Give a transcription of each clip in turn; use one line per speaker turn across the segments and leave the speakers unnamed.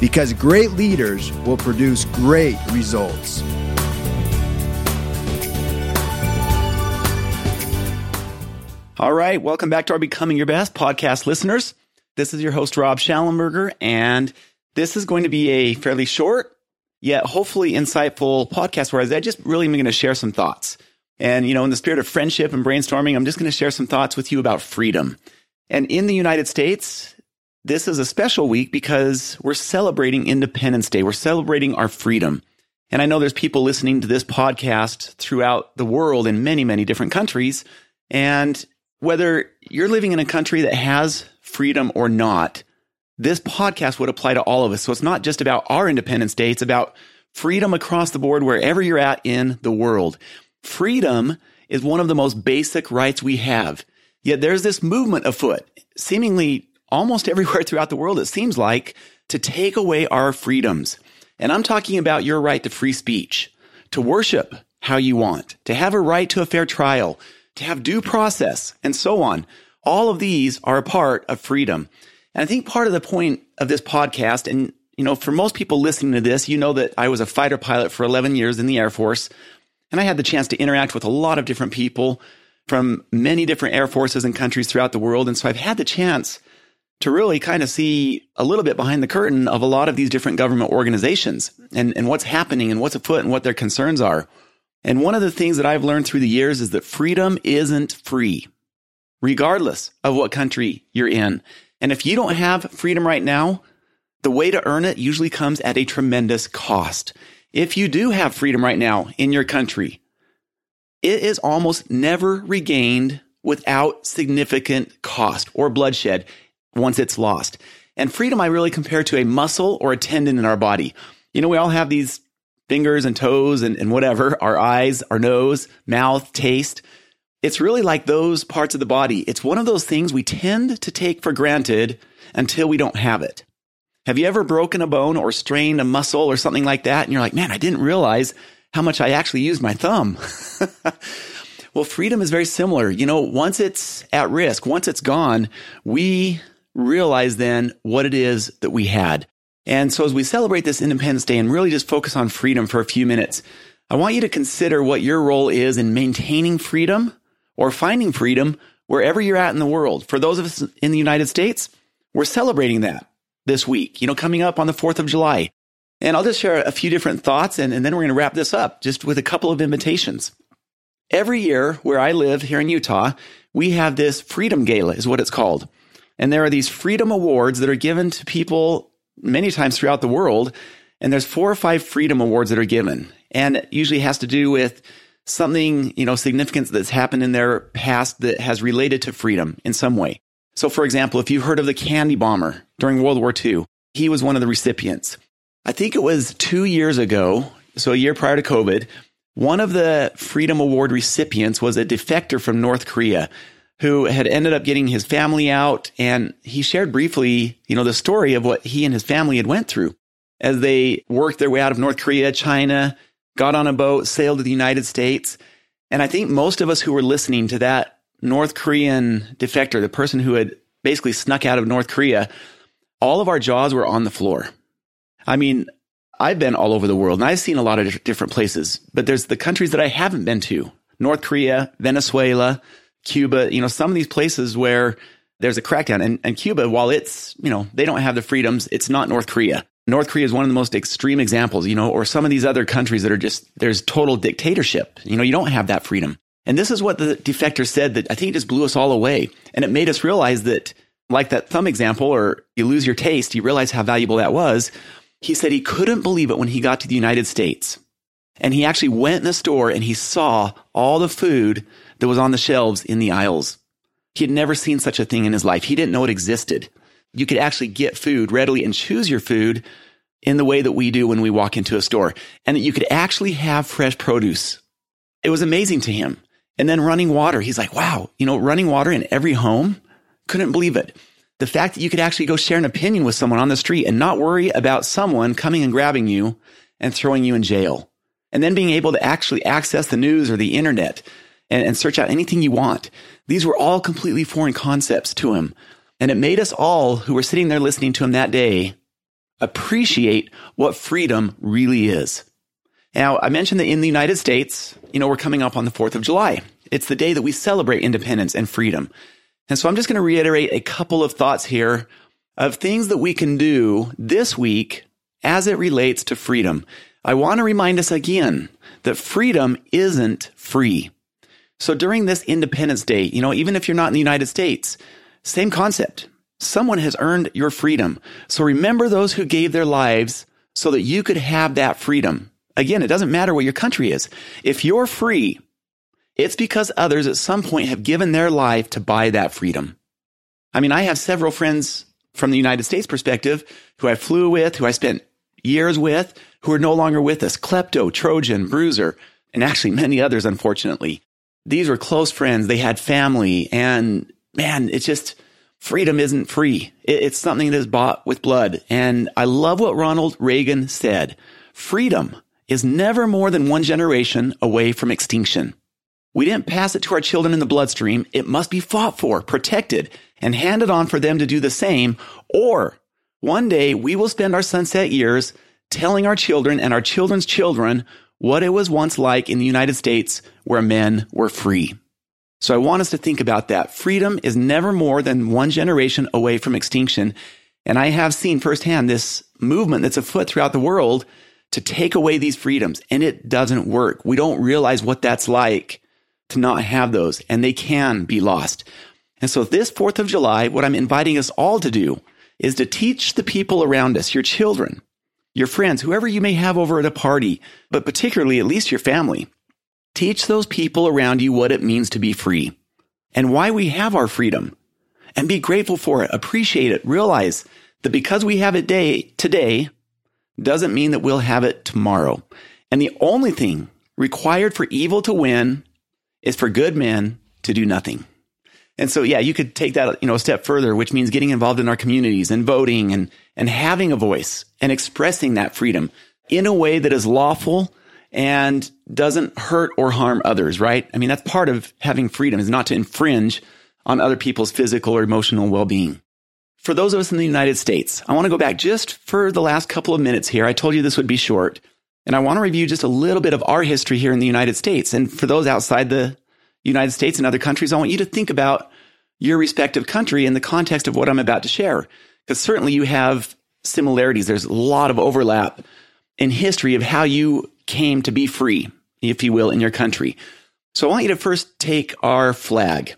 because great leaders will produce great results.
All right, welcome back to our Becoming Your Best podcast listeners. This is your host, Rob Shallenberger, and this is going to be a fairly short, yet hopefully insightful podcast where I just really am going to share some thoughts. And, you know, in the spirit of friendship and brainstorming, I'm just going to share some thoughts with you about freedom. And in the United States, this is a special week because we're celebrating Independence Day. We're celebrating our freedom. And I know there's people listening to this podcast throughout the world in many, many different countries. And whether you're living in a country that has freedom or not, this podcast would apply to all of us. So it's not just about our Independence Day. It's about freedom across the board, wherever you're at in the world. Freedom is one of the most basic rights we have. Yet there's this movement afoot, seemingly almost everywhere throughout the world, it seems like, to take away our freedoms. And I'm talking about your right to free speech, to worship how you want, to have a right to a fair trial, to have due process, and so on. All of these are a part of freedom. And I think part of the point of this podcast, and you know, for most people listening to this, you know that I was a fighter pilot for 11 years in the Air Force, and I had the chance to interact with a lot of different people from many different air forces and countries throughout the world. And so I've had the chance to really kind of see a little bit behind the curtain of a lot of these different government organizations and, and what's happening and what's afoot and what their concerns are. And one of the things that I've learned through the years is that freedom isn't free, regardless of what country you're in. And if you don't have freedom right now, the way to earn it usually comes at a tremendous cost. If you do have freedom right now in your country, it is almost never regained without significant cost or bloodshed once it's lost. And freedom, I really compare to a muscle or a tendon in our body. You know, we all have these fingers and toes and, and whatever, our eyes, our nose, mouth, taste. It's really like those parts of the body. It's one of those things we tend to take for granted until we don't have it. Have you ever broken a bone or strained a muscle or something like that? And you're like, man, I didn't realize how much I actually used my thumb. well, freedom is very similar. You know, once it's at risk, once it's gone, we realize then what it is that we had. And so as we celebrate this Independence Day and really just focus on freedom for a few minutes, I want you to consider what your role is in maintaining freedom or finding freedom wherever you're at in the world. For those of us in the United States, we're celebrating that this week, you know, coming up on the 4th of July. And I'll just share a few different thoughts and, and then we're going to wrap this up just with a couple of invitations. Every year where I live here in Utah, we have this Freedom Gala is what it's called. And there are these freedom awards that are given to people many times throughout the world. And there's four or five freedom awards that are given. And it usually has to do with something, you know, significant that's happened in their past that has related to freedom in some way. So, for example, if you heard of the candy bomber during World War II, he was one of the recipients. I think it was two years ago, so a year prior to COVID, one of the Freedom Award recipients was a defector from North Korea who had ended up getting his family out and he shared briefly, you know, the story of what he and his family had went through as they worked their way out of North Korea, China, got on a boat, sailed to the United States. And I think most of us who were listening to that North Korean defector, the person who had basically snuck out of North Korea, all of our jaws were on the floor. I mean, I've been all over the world and I've seen a lot of different places, but there's the countries that I haven't been to North Korea, Venezuela, Cuba, you know, some of these places where there's a crackdown. And, and Cuba, while it's, you know, they don't have the freedoms, it's not North Korea. North Korea is one of the most extreme examples, you know, or some of these other countries that are just, there's total dictatorship. You know, you don't have that freedom. And this is what the defector said that I think just blew us all away. And it made us realize that, like that thumb example, or you lose your taste, you realize how valuable that was. He said he couldn't believe it when he got to the United States. And he actually went in a store and he saw all the food that was on the shelves in the aisles. He had never seen such a thing in his life. He didn't know it existed. You could actually get food readily and choose your food in the way that we do when we walk into a store and that you could actually have fresh produce. It was amazing to him. And then running water. He's like, wow, you know, running water in every home. Couldn't believe it. The fact that you could actually go share an opinion with someone on the street and not worry about someone coming and grabbing you and throwing you in jail. And then being able to actually access the news or the internet and, and search out anything you want. These were all completely foreign concepts to him. And it made us all who were sitting there listening to him that day appreciate what freedom really is. Now, I mentioned that in the United States, you know, we're coming up on the 4th of July. It's the day that we celebrate independence and freedom. And so I'm just going to reiterate a couple of thoughts here of things that we can do this week as it relates to freedom. I want to remind us again that freedom isn't free. So during this Independence Day, you know, even if you're not in the United States, same concept. Someone has earned your freedom. So remember those who gave their lives so that you could have that freedom. Again, it doesn't matter what your country is. If you're free, it's because others at some point have given their life to buy that freedom. I mean, I have several friends from the United States perspective who I flew with, who I spent years with, who are no longer with us. Klepto, Trojan, Bruiser, and actually many others, unfortunately. These were close friends. They had family and man, it's just freedom isn't free. It's something that is bought with blood. And I love what Ronald Reagan said. Freedom is never more than one generation away from extinction. We didn't pass it to our children in the bloodstream. It must be fought for, protected, and handed on for them to do the same. Or one day we will spend our sunset years telling our children and our children's children what it was once like in the United States where men were free. So I want us to think about that. Freedom is never more than one generation away from extinction. And I have seen firsthand this movement that's afoot throughout the world to take away these freedoms and it doesn't work. We don't realize what that's like to not have those and they can be lost. And so this 4th of July, what I'm inviting us all to do is to teach the people around us, your children, your friends, whoever you may have over at a party, but particularly at least your family. Teach those people around you what it means to be free and why we have our freedom and be grateful for it. Appreciate it. Realize that because we have it day today, doesn't mean that we'll have it tomorrow. And the only thing required for evil to win is for good men to do nothing. And so, yeah, you could take that, you know, a step further, which means getting involved in our communities and voting and, and having a voice and expressing that freedom in a way that is lawful and doesn't hurt or harm others, right? I mean, that's part of having freedom is not to infringe on other people's physical or emotional well-being for those of us in the United States, I want to go back just for the last couple of minutes here. I told you this would be short. And I want to review just a little bit of our history here in the United States. And for those outside the United States and other countries, I want you to think about your respective country in the context of what I'm about to share. Because certainly you have similarities. There's a lot of overlap in history of how you came to be free, if you will, in your country. So I want you to first take our flag.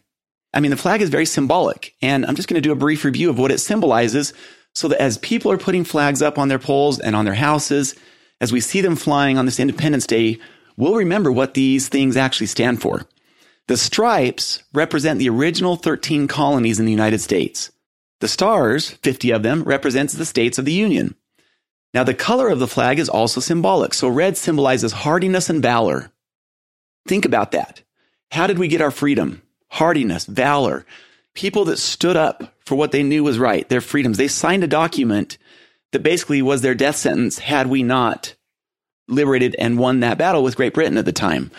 I mean, the flag is very symbolic, and I'm just going to do a brief review of what it symbolizes so that as people are putting flags up on their poles and on their houses, as we see them flying on this Independence Day, we'll remember what these things actually stand for. The stripes represent the original 13 colonies in the United States. The stars, 50 of them, represents the states of the Union. Now, the color of the flag is also symbolic. So red symbolizes hardiness and valor. Think about that. How did we get our freedom? hardiness, valor, people that stood up for what they knew was right, their freedoms. They signed a document that basically was their death sentence had we not liberated and won that battle with Great Britain at the time.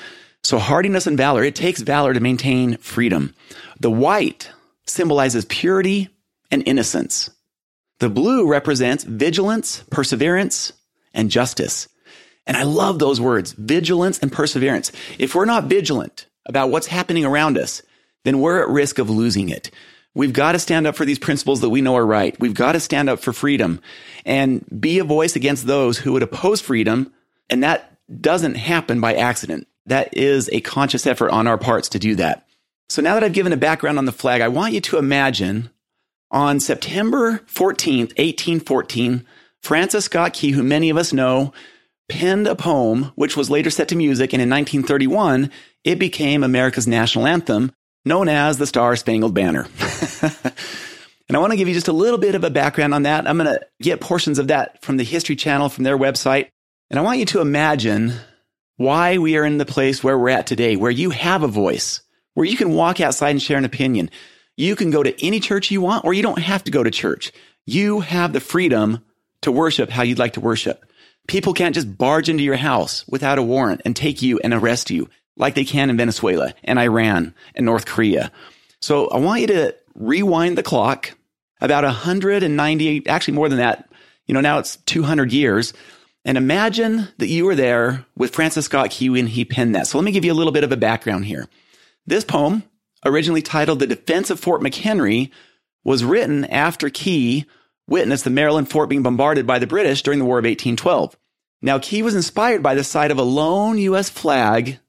So hardiness and valor, it takes valor to maintain freedom. The white symbolizes purity and innocence. The blue represents vigilance, perseverance, and justice. And I love those words, vigilance and perseverance. If we're not vigilant about what's happening around us, then we're at risk of losing it. We've got to stand up for these principles that we know are right. We've got to stand up for freedom and be a voice against those who would oppose freedom. And that doesn't happen by accident. That is a conscious effort on our parts to do that. So now that I've given a background on the flag, I want you to imagine on September 14th, 1814, Francis Scott Key, who many of us know, penned a poem which was later set to music. And in 1931, it became America's national anthem, known as the Star Spangled Banner. And I want to give you just a little bit of a background on that. I'm going to get portions of that from the History Channel, from their website. And I want you to imagine why we are in the place where we're at today, where you have a voice, where you can walk outside and share an opinion. You can go to any church you want, or you don't have to go to church. You have the freedom to worship how you'd like to worship. People can't just barge into your house without a warrant and take you and arrest you like they can in Venezuela and Iran and North Korea. So I want you to rewind the clock about 190, actually more than that. You know, now it's 200 years. And imagine that you were there with Francis Scott Key when he penned that. So let me give you a little bit of a background here. This poem, originally titled The Defense of Fort McHenry, was written after Key witnessed the Maryland fort being bombarded by the British during the War of 1812. Now, Key was inspired by the sight of a lone U.S. flag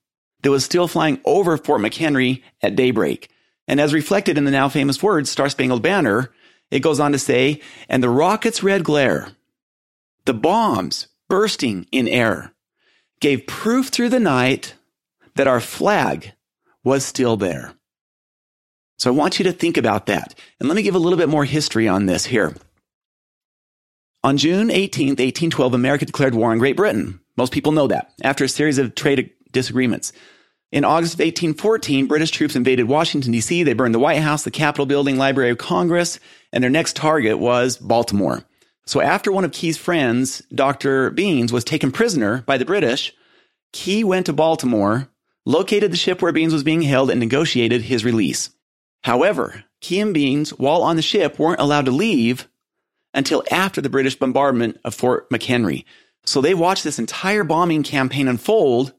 that was still flying over Fort McHenry at daybreak. And as reflected in the now famous words, Star Spangled Banner, it goes on to say, and the rocket's red glare, the bombs bursting in air, gave proof through the night that our flag was still there. So I want you to think about that. And let me give a little bit more history on this here. On June 18, 1812, America declared war on Great Britain. Most people know that after a series of trade disagreements. In August of 1814, British troops invaded Washington, D.C. They burned the White House, the Capitol building, Library of Congress, and their next target was Baltimore. So after one of Key's friends, Dr. Beanes, was taken prisoner by the British, Key went to Baltimore, located the ship where Beanes was being held, and negotiated his release. However, Key and Beanes, while on the ship, weren't allowed to leave until after the British bombardment of Fort McHenry. So they watched this entire bombing campaign unfold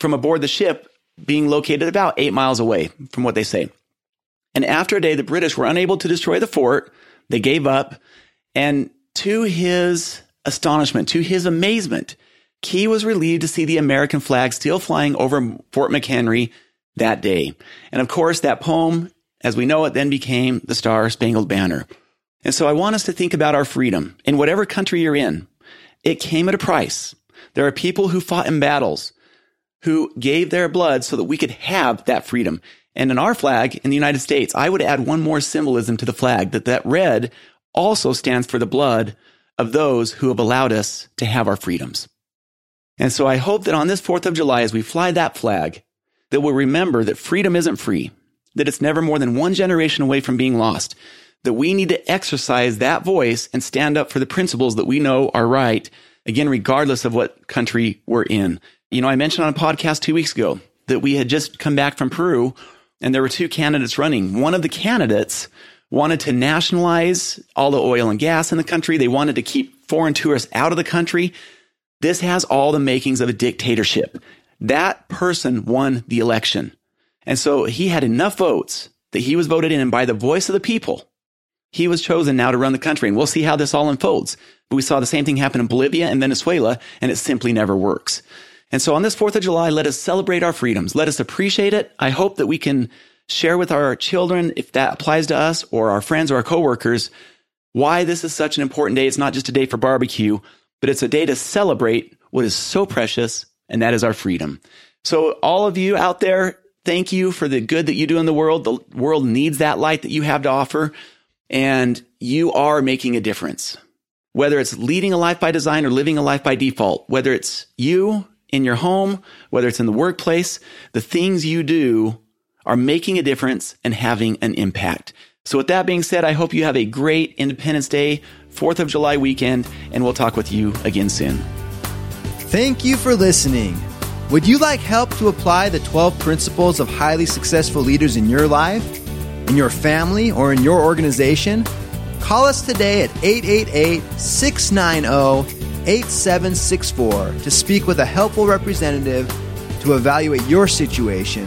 from aboard the ship being located about eight miles away from what they say. And after a day, the British were unable to destroy the fort. They gave up. And to his astonishment, to his amazement, Key was relieved to see the American flag still flying over Fort McHenry that day. And of course, that poem, as we know it, then became the Star Spangled Banner. And so I want us to think about our freedom in whatever country you're in. It came at a price. There are people who fought in battles, who gave their blood so that we could have that freedom. And in our flag in the United States, I would add one more symbolism to the flag that that red also stands for the blood of those who have allowed us to have our freedoms. And so I hope that on this 4th of July, as we fly that flag, that we'll remember that freedom isn't free, that it's never more than one generation away from being lost, that we need to exercise that voice and stand up for the principles that we know are right, again, regardless of what country we're in. You know, I mentioned on a podcast two weeks ago that we had just come back from Peru and there were two candidates running. One of the candidates wanted to nationalize all the oil and gas in the country. They wanted to keep foreign tourists out of the country. This has all the makings of a dictatorship. That person won the election. And so he had enough votes that he was voted in and by the voice of the people, he was chosen now to run the country. And we'll see how this all unfolds. But we saw the same thing happen in Bolivia and Venezuela, and it simply never works. And so on this 4th of July, let us celebrate our freedoms. Let us appreciate it. I hope that we can share with our children, if that applies to us or our friends or our coworkers, why this is such an important day. It's not just a day for barbecue, but it's a day to celebrate what is so precious, and that is our freedom. So all of you out there, thank you for the good that you do in the world. The world needs that light that you have to offer, and you are making a difference. Whether it's leading a life by design or living a life by default, whether it's you in your home, whether it's in the workplace, the things you do are making a difference and having an impact. So, with that being said, I hope you have a great Independence Day, 4th of July weekend, and we'll talk with you again soon.
Thank you for listening. Would you like help to apply the 12 principles of highly successful leaders in your life, in your family, or in your organization? Call us today at 888 690 8764 to speak with a helpful representative to evaluate your situation